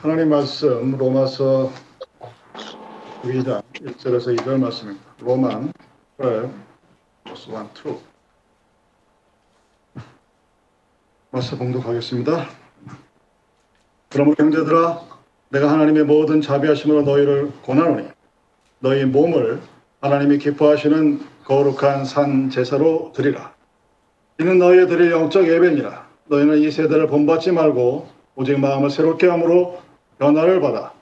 하나님 말씀 로마서 2장 1절에서 2절 말씀입니다. 로만 12 verse 1, 2 말씀 봉독하겠습니다. 그러므로 형제들아 내가 하나님의 모든 자비하심으로 너희를 권하노니 너희 몸을 하나님이 기뻐하시는 거룩한 산 제사로 드리라. 이는 너희의 드릴 영적 예배니라. 너희는 이 세대를 본받지 말고 오직 마음을 새롭게 함으로 변화를 받아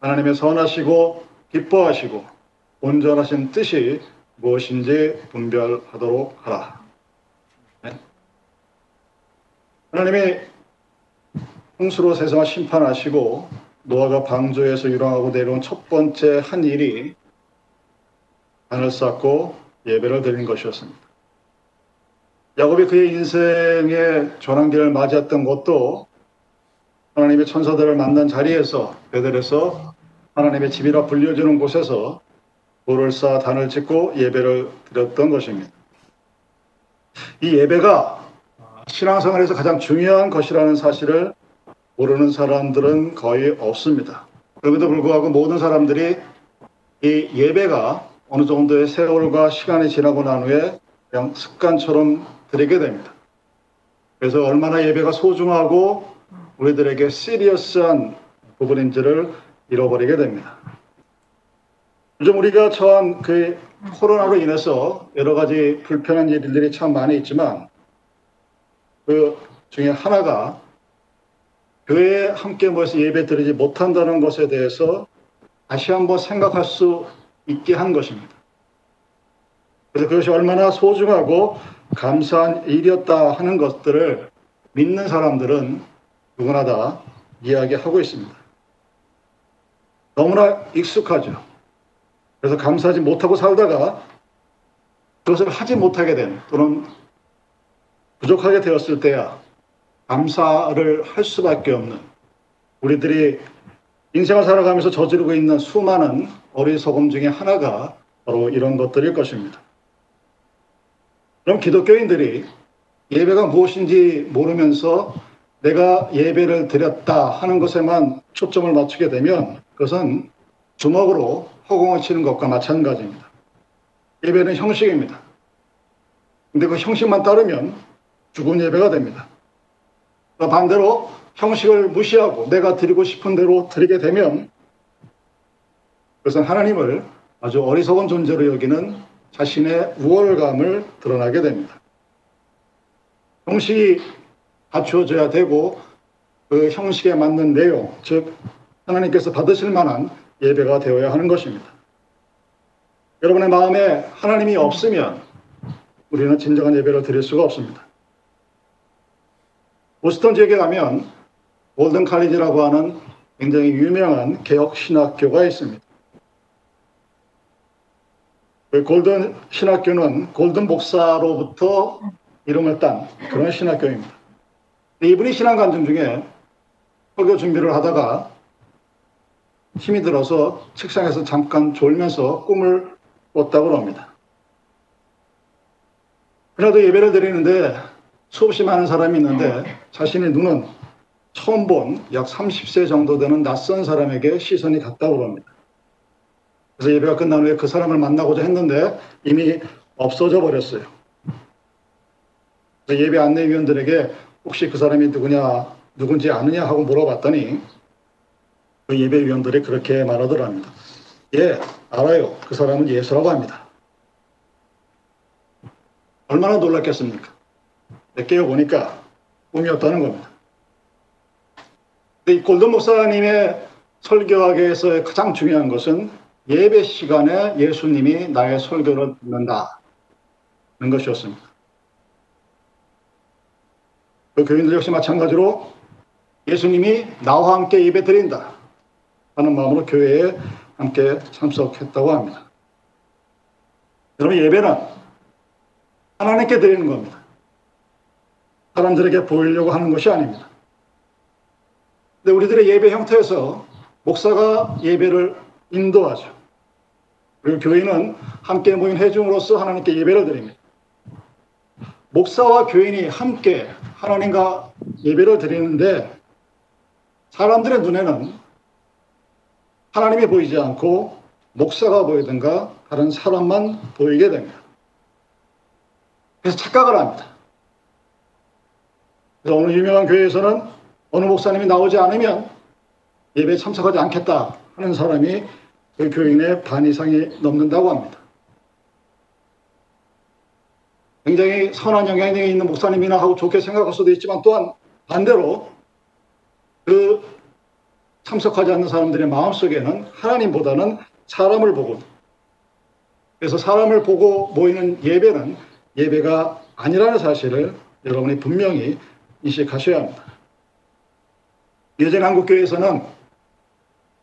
하나님의 선하시고 기뻐하시고 온전하신 뜻이 무엇인지 분별하도록 하라. 네. 하나님이 홍수로 세상을 심판하시고 노아가 방조에서 유랑하고 내려온 첫 번째 한 일이 하늘 쌓고 예배를 드린 것이었습니다. 야곱이 그의 인생의 전환기를 맞이했던 것도 하나님의 천사들을 만난 자리에서 베델에서 하나님의 집이라 불려주는 곳에서 돌을 쌓아 단을 짓고 예배를 드렸던 것입니다. 이 예배가 신앙생활에서 가장 중요한 것이라는 사실을 모르는 사람들은 거의 없습니다. 그럼에도 불구하고 모든 사람들이 이 예배가 어느 정도의 세월과 시간이 지나고 난 후에 그냥 습관처럼 드리게 됩니다. 그래서 얼마나 예배가 소중하고 우리들에게 시리어스한 부분인 지를 잃어버리게 됩니다. 요즘 우리가 처한 그 코로나로 인해서 여러 가지 불편한 일들이 참 많이 있지만 그 중에 하나가 교회에 함께 모여서 예배 드리지 못한다는 것에 대해서 다시 한번 생각할 수 있게 한 것입니다. 그래서 그것이 얼마나 소중하고 감사한 일이었다 하는 것들을 믿는 사람들은 누구나 다 이야기하고 있습니다. 너무나 익숙하죠. 그래서 감사하지 못하고 살다가 그것을 하지 못하게 된 또는 부족하게 되었을 때야 감사를 할 수밖에 없는 우리들이 인생을 살아가면서 저지르고 있는 수많은 어리석음 중에 하나가 바로 이런 것들일 것입니다. 그럼 기독교인들이 예배가 무엇인지 모르면서 내가 예배를 드렸다 하는 것에만 초점을 맞추게 되면 그것은 주먹으로 허공을 치는 것과 마찬가지입니다. 예배는 형식입니다. 근데 그 형식만 따르면 죽은 예배가 됩니다. 반대로 형식을 무시하고 내가 드리고 싶은 대로 드리게 되면 그것은 하나님을 아주 어리석은 존재로 여기는 자신의 우월감을 드러나게 됩니다. 형식이 갖추어져야 되고 그 형식에 맞는 내용, 즉 하나님께서 받으실 만한 예배가 되어야 하는 것입니다. 여러분의 마음에 하나님이 없으면 우리는 진정한 예배를 드릴 수가 없습니다. 보스턴 지역에 가면 골든 칼리지라고 하는 굉장히 유명한 개혁 신학교가 있습니다. 그 골든 신학교는 골든 목사로부터 이름을 딴 그런 신학교입니다. 이분이 신앙관중 중에 설교 준비를 하다가 힘이 들어서 책상에서 잠깐 졸면서 꿈을 꿨다고 합니다. 그래도 예배를 드리는데 수없이 많은 사람이 있는데 자신의 눈은 처음 본 약 30세 정도 되는 낯선 사람에게 시선이 갔다고 합니다. 그래서 예배가 끝난 후에 그 사람을 만나고자 했는데 이미 없어져 버렸어요. 예배 안내위원들에게 혹시 그 사람이 누구냐, 누군지 아느냐 하고 물어봤더니 그 예배위원들이 그렇게 말하더랍니다. 예, 알아요. 그 사람은 예수라고 합니다. 얼마나 놀랐겠습니까? 깨어 보니까 꿈이었다는 겁니다. 이 골든 목사님의 설교하기에서의 가장 중요한 것은 예배 시간에 예수님이 나의 설교를 듣는다는 것이었습니다. 그 교인들 역시 마찬가지로 예수님이 나와 함께 예배 드린다 하는 마음으로 교회에 함께 참석했다고 합니다. 여러분 예배는 하나님께 드리는 겁니다. 사람들에게 보이려고 하는 것이 아닙니다. 근데 우리들의 예배 형태에서 목사가 예배를 인도하죠. 그리고 교인은 함께 모인 회중으로서 하나님께 예배를 드립니다. 목사와 교인이 함께 하나님과 예배를 드리는데 사람들의 눈에는 하나님이 보이지 않고 목사가 보이든가 다른 사람만 보이게 됩니다. 그래서 착각을 합니다. 그래서 어느 유명한 교회에서는 어느 목사님이 나오지 않으면 예배에 참석하지 않겠다 하는 사람이 그 교인의 반 이상이 넘는다고 합니다. 굉장히 선한 영향력이 있는 목사님이나 하고 좋게 생각할 수도 있지만 또한 반대로 그 참석하지 않는 사람들의 마음속에는 하나님보다는 사람을 보고 그래서 사람을 보고 모이는 예배는 예배가 아니라는 사실을 여러분이 분명히 인식하셔야 합니다. 예전 한국교회에서는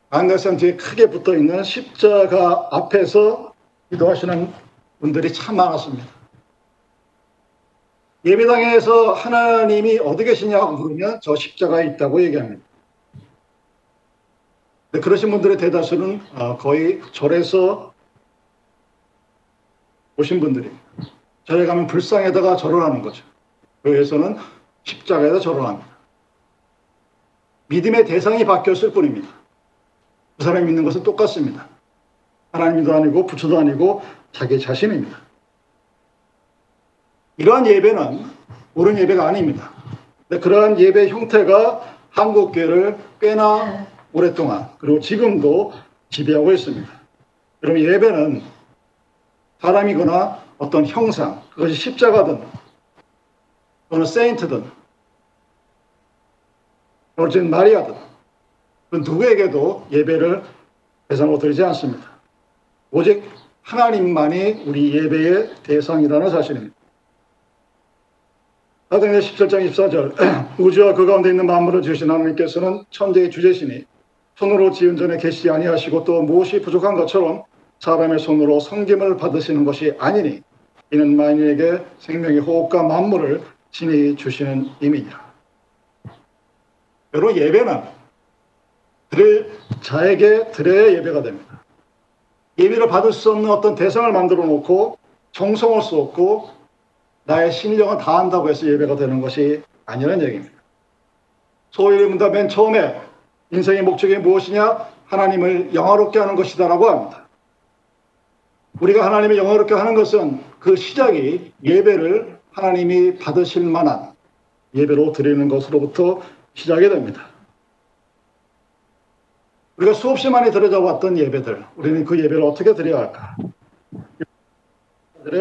안가상 뒤에 크게 붙어 있는 십자가 앞에서 기도하시는 분들이 참 많았습니다. 예배당에서 하나님이 어디 계시냐고 물으면 저 십자가에 있다고 얘기합니다. 그러신 분들의 대다수는 어, 거의 절에서 오신 분들입니다. 절에 가면 불상에다가 절을 하는 거죠. 교회에서는 십자가에다 절을 합니다. 믿음의 대상이 바뀌었을 뿐입니다. 그 사람이 믿는 것은 똑같습니다. 하나님도 아니고 부처도 아니고 자기 자신입니다. 이러한 예배는 옳은 예배가 아닙니다. 그러한 예배 형태가 한국 교회를 꽤나 오랫동안 그리고 지금도 지배하고 있습니다. 여러분 예배는 사람이거나 어떤 형상 그것이 십자가든 또는 세인트든 어쨌든 마리아든 그 누구에게도 예배를 대상으로 들지 않습니다. 오직 하나님만이 우리 예배의 대상이라는 사실입니다. 사도행전 17장 24절 우주와 그 가운데 있는 만물을 지으신 하나님께서는 천재의 주제시니 손으로 지은 전에 계시지 아니하시고 또 무엇이 부족한 것처럼 사람의 손으로 성김을 받으시는 것이 아니니 이는 만인에게 생명의 호흡과 만물을 친히 주시는 이미니라. 여러분 예배는 드릴 자에게 드려야 예배가 됩니다. 예배를 받을 수 없는 어떤 대상을 만들어 놓고 정성을 쏟고 나의 신령을 다한다고 해서 예배가 되는 것이 아니라는 얘기입니다. 소위 문다 맨 처음에 인생의 목적이 무엇이냐? 하나님을 영화롭게 하는 것이다라고 합니다. 우리가 하나님을 영화롭게 하는 것은 그 시작이 예배를 하나님이 받으실 만한 예배로 드리는 것으로부터 시작이 됩니다. 우리가 수없이 많이 왔던 예배들, 우리는 그 예배를 어떻게 드려야 할까?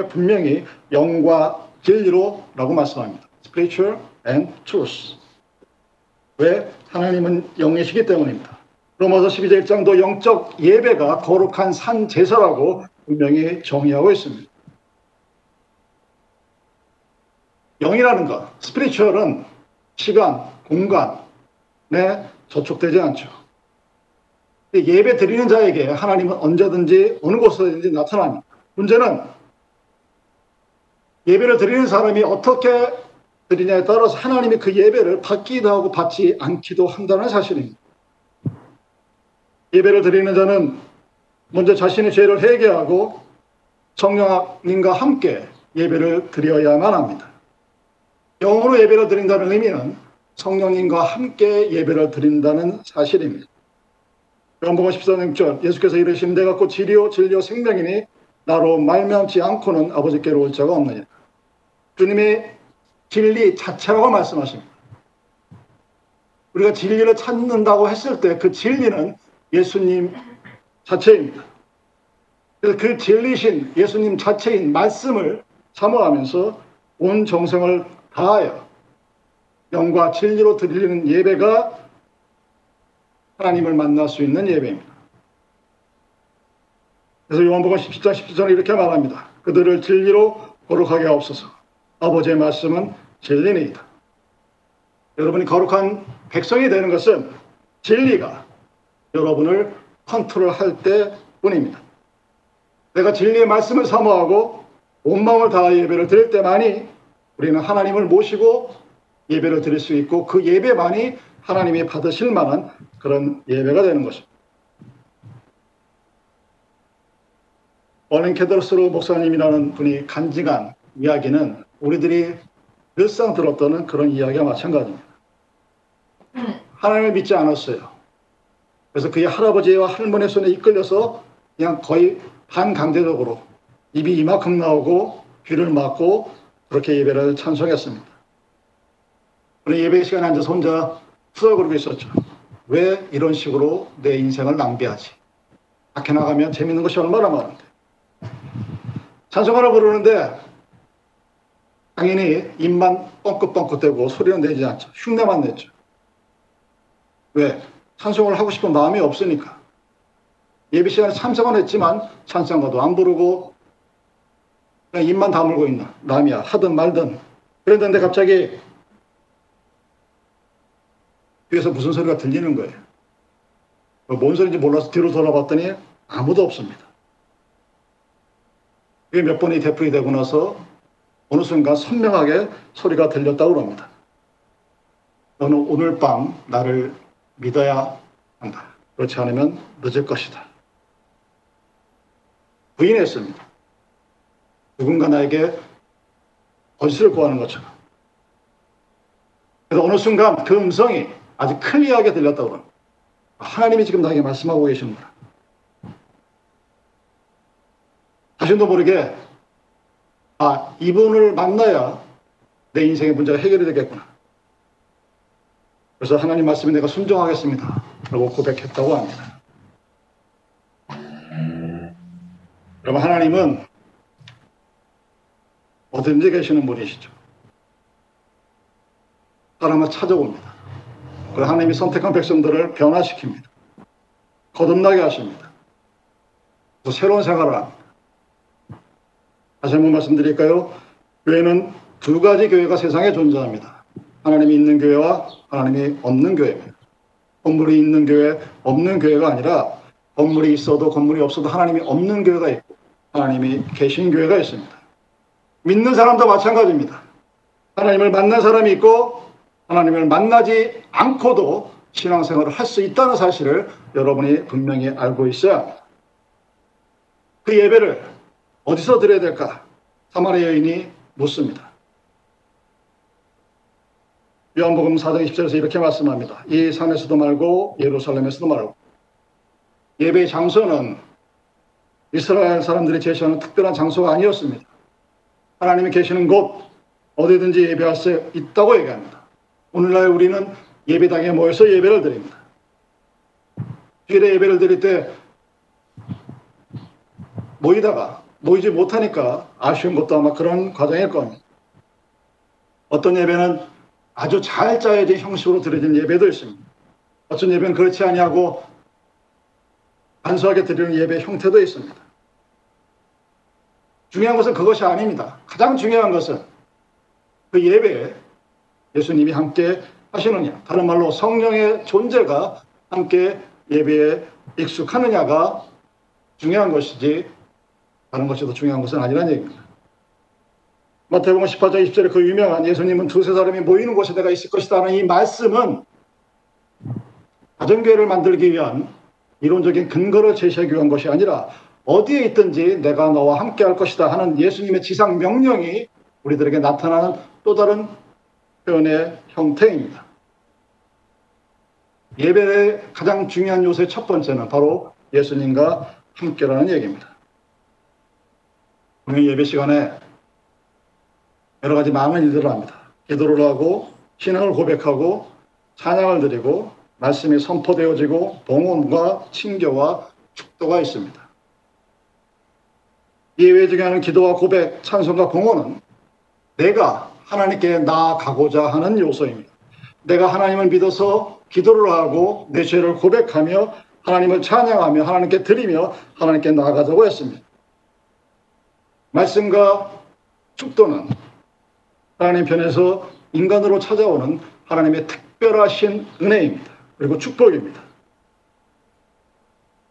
분명히 영과 진리로라고 말씀합니다. Spiritual and truth. 왜? 하나님은 영이시기 때문입니다. 로마서 12절 1장도 영적 예배가 거룩한 산 제사라고 분명히 정의하고 있습니다. 영이라는 것, 스피리추얼은 시간, 공간에 저촉되지 않죠. 예배 드리는 자에게 하나님은 언제든지 어느 곳에든지 나타납니다. 문제는 예배를 드리는 사람이 어떻게 드리냐에 따라서 하나님이 그 예배를 받기도 하고 받지 않기도 한다는 사실입니다. 예배를 드리는 자는 먼저 자신의 죄를 회개하고 성령님과 함께 예배를 드려야만 합니다. 영으로 예배를 드린다는 의미는 성령님과 함께 예배를 드린다는 사실입니다. 요한복음 14장 6절 예수께서 이르시는 내가 곧 진리요 진리요 생명이니 나로 말미암지 않고는 아버지께로 올 자가 없느니라. 주님의 진리 자체라고 말씀하십니다. 우리가 진리를 찾는다고 했을 때 그 진리는 예수님 자체입니다. 그래서 그 진리신 예수님 자체인 말씀을 사모하면서 온 정성을 다하여 영과 진리로 드리는 예배가 하나님을 만날 수 있는 예배입니다. 그래서 요한복음 17장 17절에 이렇게 말합니다. 그들을 진리로 거룩하게 하옵소서. 아버지의 말씀은 진리니이다. 여러분이 거룩한 백성이 되는 것은 진리가 여러분을 컨트롤할 때뿐입니다. 내가 진리의 말씀을 사모하고 온 마음을 다하 예배를 드릴 때만이 우리는 하나님을 모시고 예배를 드릴 수 있고 그 예배만이 하나님이 받으실 만한 그런 예배가 되는 것입니다. 어린 케더스로 목사님이라는 분이 간직한 이야기는 우리들이 늘상 들었던 그런 이야기와 마찬가지입니다. 하나님을 믿지 않았어요. 그래서 그의 할아버지와 할머니 손에 이끌려서 그냥 거의 반강제적으로 입이 이만큼 나오고 귀를 막고 그렇게 예배를 찬송했습니다. 우리 예배 시간에 앉아서 혼자 수다거리고 있었죠. 왜 이런 식으로 내 인생을 낭비하지? 밖에 나가면 재밌는 것이 얼마나 많은데. 찬송하러 부르는데 당연히 입만 뻥긋뻥긋대고 소리는 내지 않죠. 흉내만 냈죠. 왜? 찬송을 하고 싶은 마음이 없으니까. 예배 시간에 참석은 했지만 찬송가도 안 부르고 그냥 입만 다물고 있는 남이야 하든 말든 그랬는데 갑자기 뒤에서 무슨 소리가 들리는 거예요. 뭔 소리인지 몰라서 뒤로 돌아봤더니 아무도 없습니다. 몇 번이 되풀이 되고 나서 어느 순간 선명하게 소리가 들렸다고 합니다. 너는 오늘 밤 나를 믿어야 한다. 그렇지 않으면 늦을 것이다. 부인했습니다. 누군가 나에게 거짓을 구하는 것처럼. 그래서 어느 순간 그 음성이 아주 클리어하게 들렸다고 합니다. 하나님이 지금 나에게 말씀하고 계시는구나. 자신도 모르게 아 이분을 만나야 내 인생의 문제가 해결이 되겠구나. 그래서 하나님 말씀에 내가 순종하겠습니다. 라고 고백했다고 합니다. 여러분 하나님은 어딘지 계시는 분이시죠. 사람을 찾아옵니다. 그 하나님이 선택한 백성들을 변화시킵니다. 거듭나게 하십니다. 또 새로운 생활을 합니다. 다시 한번 말씀드릴까요? 교회는 두 가지 교회가 세상에 존재합니다. 하나님이 있는 교회와 하나님이 없는 교회입니다. 건물이 있는 교회, 없는 교회가 아니라 건물이 있어도 건물이 없어도 하나님이 없는 교회가 있고 하나님이 계신 교회가 있습니다. 믿는 사람도 마찬가지입니다. 하나님을 만난 사람이 있고 하나님을 만나지 않고도 신앙생활을 할 수 있다는 사실을 여러분이 분명히 알고 있어야 합니다. 그 예배를 어디서 드려야 될까? 사마리아 여인이 묻습니다. 요한복음 4장 20절에서 이렇게 말씀합니다. 이 산에서도 말고 예루살렘에서도 말고 예배의 장소는 이스라엘 사람들이 제시하는 특별한 장소가 아니었습니다. 하나님이 계시는 곳 어디든지 예배할 수 있다고 얘기합니다. 오늘날 우리는 예배당에 모여서 예배를 드립니다. 주일에 예배를 드릴 때 모이다가 모이지 못하니까 아쉬운 것도 아마 그런 과정일 겁니다. 어떤 예배는 아주 잘 짜여진 형식으로 드려진 예배도 있습니다. 어떤 예배는 그렇지 아니하고 단순하게 드리는 예배 형태도 있습니다. 중요한 것은 그것이 아닙니다. 가장 중요한 것은 그 예배에 예수님이 함께 하시느냐. 다른 말로 성령의 존재가 함께 예배에 익숙하느냐가 중요한 것이지 다른 것이 더 중요한 것은 아니라는 얘기입니다. 마태복음 18장 20절에 그 유명한 예수님은 두세 사람이 모이는 곳에 내가 있을 것이다 하는 이 말씀은 가정교회를 만들기 위한 이론적인 근거를 제시하기 위한 것이 아니라 어디에 있든지 내가 너와 함께 할 것이다 하는 예수님의 지상 명령이 우리들에게 나타나는 또 다른 표현의 형태입니다. 예배의 가장 중요한 요소의 첫 번째는 바로 예수님과 함께라는 얘기입니다. 오늘 예배 시간에 여러 가지 많은 일들을 합니다. 기도를 하고 신앙을 고백하고 찬양을 드리고 말씀이 선포되어지고 봉헌과 친교와 축도가 있습니다. 예외 중에 하는 기도와 고백, 찬송과 봉헌은 내가 하나님께 나아가고자 하는 요소입니다. 내가 하나님을 믿어서 기도를 하고 내 죄를 고백하며 하나님을 찬양하며 하나님께 드리며 하나님께 나아가자고 했습니다. 말씀과 축도는 하나님 편에서 인간으로 찾아오는 하나님의 특별하신 은혜입니다. 그리고 축복입니다.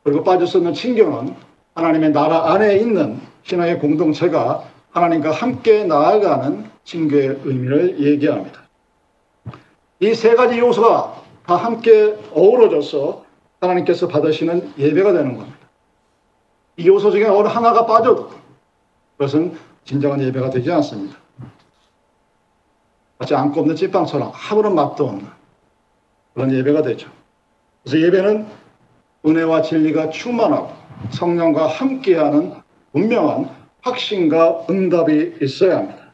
그리고 빠질 수 없는 친교는 하나님의 나라 안에 있는 신앙의 공동체가 하나님과 함께 나아가는 친교의 의미를 얘기합니다. 이 세 가지 요소가 다 함께 어우러져서 하나님께서 받으시는 예배가 되는 겁니다. 이 요소 중에 어느 하나가 빠져도 그것은 진정한 예배가 되지 않습니다. 마치 안고 없는 찐빵처럼 아무런 맛도 없는 그런 예배가 되죠. 그래서 예배는 은혜와 진리가 충만하고 성령과 함께하는 분명한 확신과 응답이 있어야 합니다.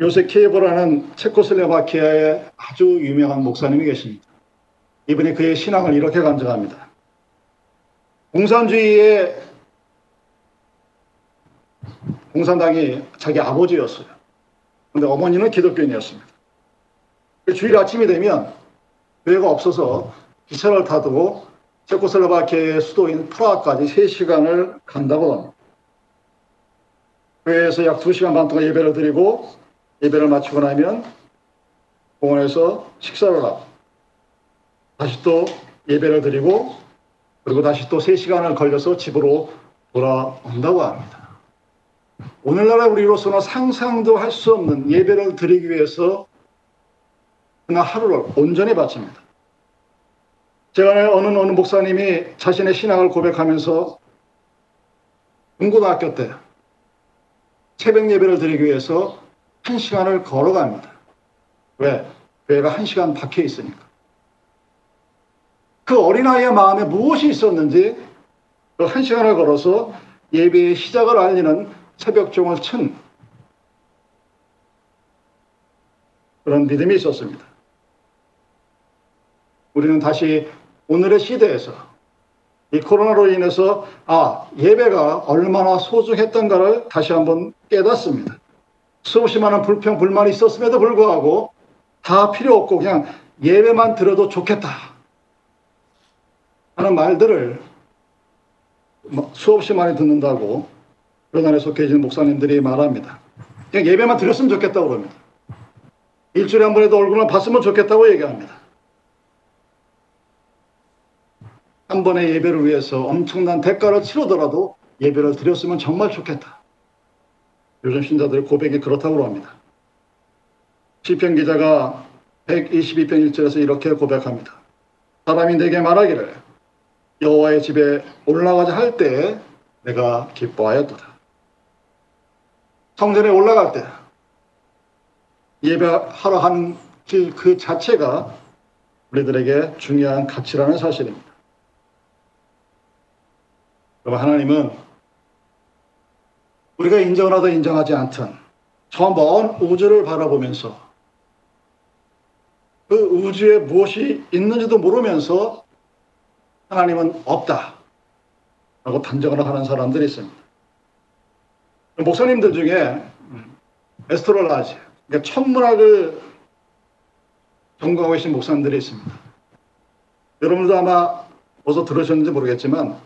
요새 키예보라는 체코슬로바키아의 아주 유명한 목사님이 계십니다. 이분이 그의 신앙을 이렇게 간증합니다. 공산주의의 공산당이 자기 아버지였어요. 근데 어머니는 기독교인이었습니다. 주일 아침이 되면 교회가 없어서 기차를 타두고 체코슬로바키아의 수도인 프라하까지 3시간을 간다고 합니다. 교회에서 약 2시간 반 동안 예배를 드리고 예배를 마치고 나면 공원에서 식사를 하고 다시 또 예배를 드리고 그리고 다시 또 3시간을 걸려서 집으로 돌아온다고 합니다. 오늘날 우리로서는 상상도 할 수 없는 예배를 드리기 위해서 그날 하루를 온전히 바칩니다. 제가 어느 어느 목사님이 자신의 신앙을 고백하면서 중고등학교 때 새벽 예배를 드리기 위해서 한 시간을 걸어갑니다. 왜? 교회가 한 시간 박혀 있으니까. 그 어린아이의 마음에 무엇이 있었는지 그 한 시간을 걸어서 예배의 시작을 알리는 새벽종을 친 그런 믿음이 있었습니다. 우리는 다시 오늘의 시대에서 이 코로나로 인해서 아 예배가 얼마나 소중했던가를 다시 한번 깨닫습니다. 수없이 많은 불평 불만이 있었음에도 불구하고 다 필요 없고 그냥 예배만 들어도 좋겠다 하는 말들을 수없이 많이 듣는다고 그런 안에 속해 있는 목사님들이 말합니다. 그냥 예배만 드렸으면 좋겠다고 그럽니다. 일주일에 한 번에도 얼굴만 봤으면 좋겠다고 얘기합니다. 한 번의 예배를 위해서 엄청난 대가를 치르더라도 예배를 드렸으면 정말 좋겠다. 요즘 신자들의 고백이 그렇다고 합니다. 시편 기자가 122편 1절에서 이렇게 고백합니다. 사람이 내게 말하기를 여호와의 집에 올라가자 할 때 내가 기뻐하였도다. 성전에 올라갈 때 예배하러 한길그 자체가 우리들에게 중요한 가치라는 사실입니다. 그럼 하나님은 우리가 인정을 하든 인정하지 않든 저 먼 우주를 바라보면서 그 우주에 무엇이 있는지도 모르면서 하나님은 없다. 라고 단정을 하는 사람들이 있습니다. 목사님들 중에 에스트로라지, 그러니까 천문학을 전공하고 계신 목사님들이 있습니다. 여러분도 아마 어서 들으셨는지 모르겠지만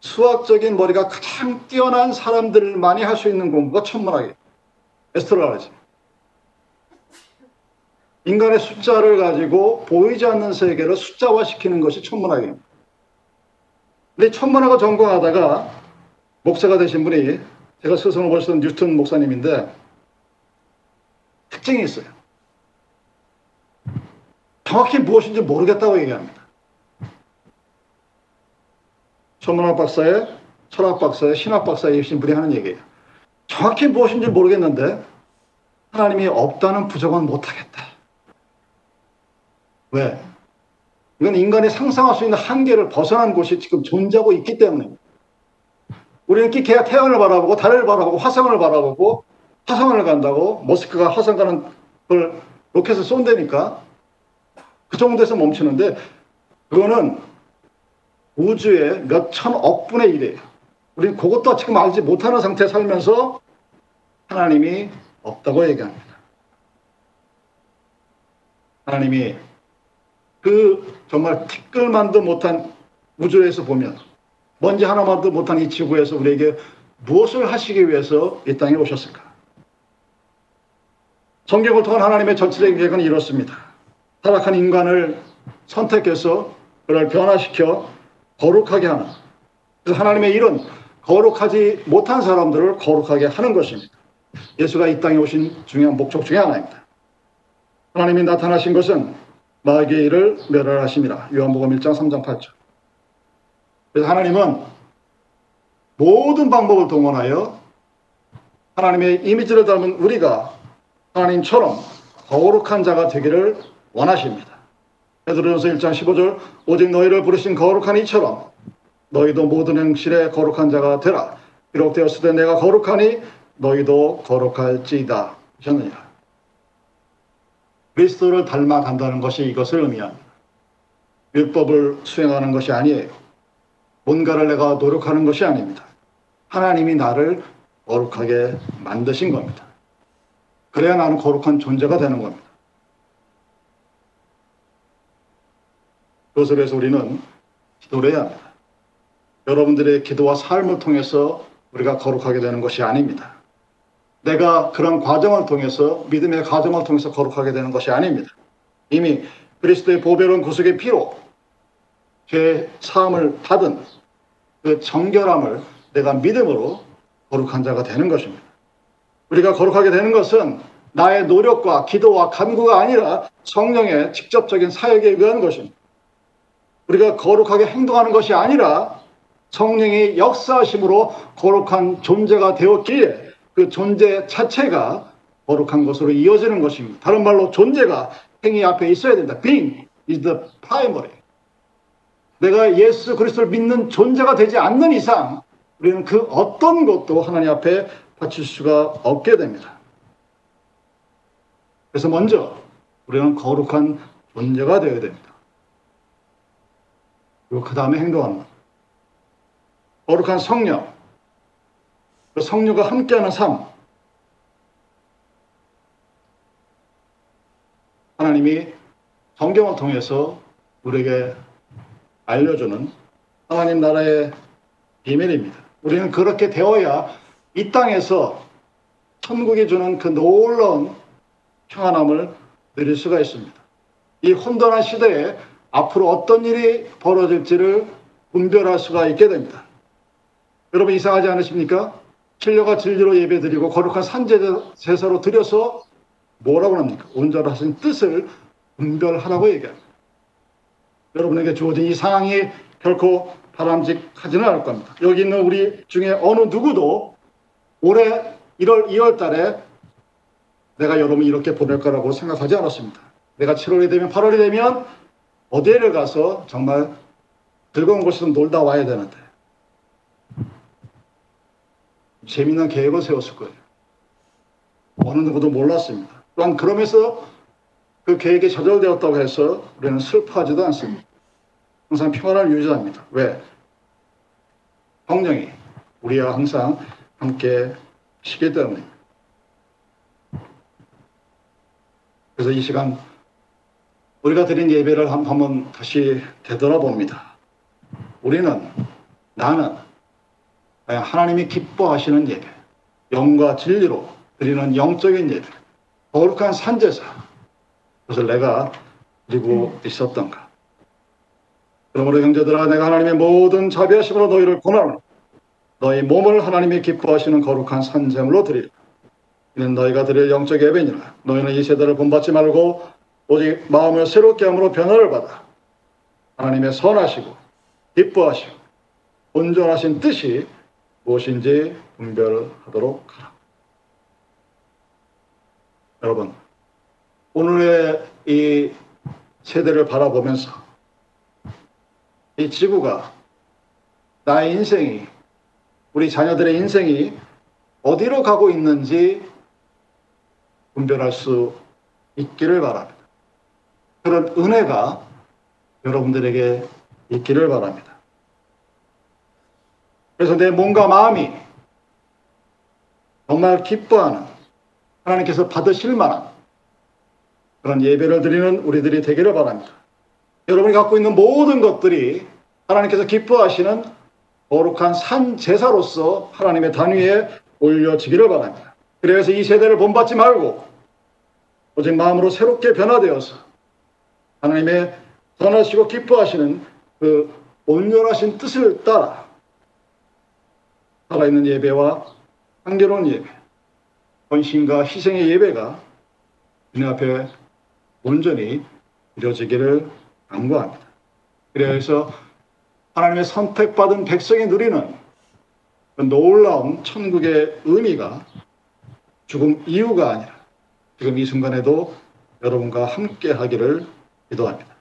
수학적인 머리가 가장 뛰어난 사람들만이 할 수 있는 공부가 천문학이에요. 에스트로라지. 인간의 숫자를 가지고 보이지 않는 세계를 숫자화시키는 것이 천문학입니다. 근데 천문학을 전공하다가 목사가 되신 분이 제가 스승을 보시던 뉴턴 목사님인데 특징이 있어요. 정확히 무엇인지 모르겠다고 얘기합니다. 천문학 박사의 철학 박사의 신학 박사이신 분이 하는 얘기예요. 정확히 무엇인지 모르겠는데 하나님이 없다는 부정은 못하겠다. 왜? 이건 인간이 상상할 수 있는 한계를 벗어난 곳이 지금 존재하고 있기 때문에 우리는 기계가 태양을 바라보고 달을 바라보고 화성을 바라보고 화성을 간다고 머스크가 화성 가는 걸 로켓을 쏜다니까 그 정도에서 멈추는데 그거는 우주의 몇 천억 분의 일이에요. 우리는 그것도 지금 알지 못하는 상태에 살면서 하나님이 없다고 얘기합니다. 하나님이 그 정말 티끌만도 못한 우주에서 보면 먼지 하나만도 못한 이 지구에서 우리에게 무엇을 하시기 위해서 이 땅에 오셨을까? 성경을 통한 하나님의 전체적인 계획은 이렇습니다. 타락한 인간을 선택해서 그를 변화시켜 거룩하게 하는. 그래서 하나님의 일은 거룩하지 못한 사람들을 거룩하게 하는 것입니다. 예수가 이 땅에 오신 중요한 목적 중의 하나입니다. 하나님이 나타나신 것은 마귀의 일을 멸하심이라. 요한복음 1장 3장 8절. 그래서 하나님은 모든 방법을 동원하여 하나님의 이미지를 담은 우리가 하나님처럼 거룩한 자가 되기를 원하십니다. 베드로전서 1장 15절 오직 너희를 부르신 거룩한 이처럼 너희도 모든 행실에 거룩한 자가 되라. 기록되었을 때 내가 거룩하니 너희도 거룩할지이다 하셨느니라. 그리스도를 닮아간다는 것이 이것을 의미합니다. 율법을 수행하는 것이 아니에요. 뭔가를 내가 노력하는 것이 아닙니다. 하나님이 나를 거룩하게 만드신 겁니다. 그래야 나는 거룩한 존재가 되는 겁니다. 그것을 위해서 우리는 기도를 해야 합니다. 여러분들의 기도와 삶을 통해서 우리가 거룩하게 되는 것이 아닙니다. 내가 그런 과정을 통해서 믿음의 과정을 통해서 거룩하게 되는 것이 아닙니다. 이미 그리스도의 보배로운 구속의 피로 죄 사함을 받은 그 정결함을 내가 믿음으로 거룩한 자가 되는 것입니다. 우리가 거룩하게 되는 것은 나의 노력과 기도와 간구가 아니라 성령의 직접적인 사역에 의한 것입니다. 우리가 거룩하게 행동하는 것이 아니라 성령의 역사하심으로 거룩한 존재가 되었기에 그 존재 자체가 거룩한 것으로 이어지는 것입니다. 다른 말로 존재가 행위 앞에 있어야 된다. Being is the primary. 내가 예수 그리스도를 믿는 존재가 되지 않는 이상 우리는 그 어떤 것도 하나님 앞에 바칠 수가 없게 됩니다. 그래서 먼저 우리는 거룩한 존재가 되어야 됩니다. 그리고 그 다음에 행동합니다. 거룩한 성령, 그 성령과 함께하는 삶. 하나님이 성경을 통해서 우리에게 알려주는 하나님 나라의 비밀입니다. 우리는 그렇게 되어야 이 땅에서 천국이 주는 그 놀라운 평안함을 누릴 수가 있습니다. 이 혼돈한 시대에 앞으로 어떤 일이 벌어질지를 분별할 수가 있게 됩니다. 여러분 이상하지 않으십니까? 진료가 진리로 예배드리고 거룩한 산제사로 드려서 뭐라고 합니까? 온전하신 뜻을 분별하라고 얘기합니다. 여러분에게 주어진 이 상황이 결코 바람직하지는 않을 겁니다. 여기 있는 우리 중에 어느 누구도 올해 1월, 2월 달에 내가 여러분 이렇게 보낼 거라고 생각하지 않았습니다. 내가 7월이 되면 8월이 되면 어디를 가서 정말 즐거운 곳에서 놀다 와야 되는데 재미있는 계획을 세웠을 거예요. 어느 누구도 몰랐습니다. 또한 그러면서 그 계획이 저절되었다고 해서 우리는 슬퍼하지도 않습니다. 항상 평안을 유지합니다. 왜? 성령이 우리와 항상 함께 쉬기 때문입니다. 그래서 이 시간 우리가 드린 예배를 한번 다시 되돌아봅니다. 우리는 나는 하나님이 기뻐하시는 예배, 영과 진리로 드리는 영적인 예배, 거룩한 산제사, 그것을 내가 드리고 있었던가. 그러므로 형제들아 내가 하나님의 모든 자비하심으로 너희를 권하노니 너희 몸을 하나님이 기뻐하시는 거룩한 산재물로 드리라. 이는 너희가 드릴 영적 예배니라. 너희는 이 세대를 본받지 말고 오직 마음을 새롭게 함으로 변화를 받아 하나님의 선하시고 기뻐하시고 온전하신 뜻이 무엇인지 분별하도록 하라. 여러분, 오늘의 이 세대를 바라보면서 이 지구가 나의 인생이 우리 자녀들의 인생이 어디로 가고 있는지 분별할 수 있기를 바랍니다. 그런 은혜가 여러분들에게 있기를 바랍니다. 그래서 내 몸과 마음이 정말 기뻐하는 하나님께서 받으실 만한 그런 예배를 드리는 우리들이 되기를 바랍니다. 여러분이 갖고 있는 모든 것들이 하나님께서 기뻐하시는 거룩한 산 제사로서 하나님의 단위에 올려지기를 바랍니다. 그래서 이 세대를 본받지 말고 오직 마음으로 새롭게 변화되어서 하나님의 선하시고 기뻐하시는 그 온전하신 뜻을 따라 살아있는 예배와 한결로운 예배, 헌신과 희생의 예배가 주님 앞에 온전히 이루어지기를 간구합니다. 그래서 하나님의 선택받은 백성이 누리는 그 놀라운 천국의 의미가 죽음 이유가 아니라 지금 이 순간에도 여러분과 함께 하기를 기도합니다.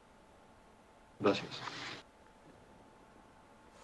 기도하시겠습니다.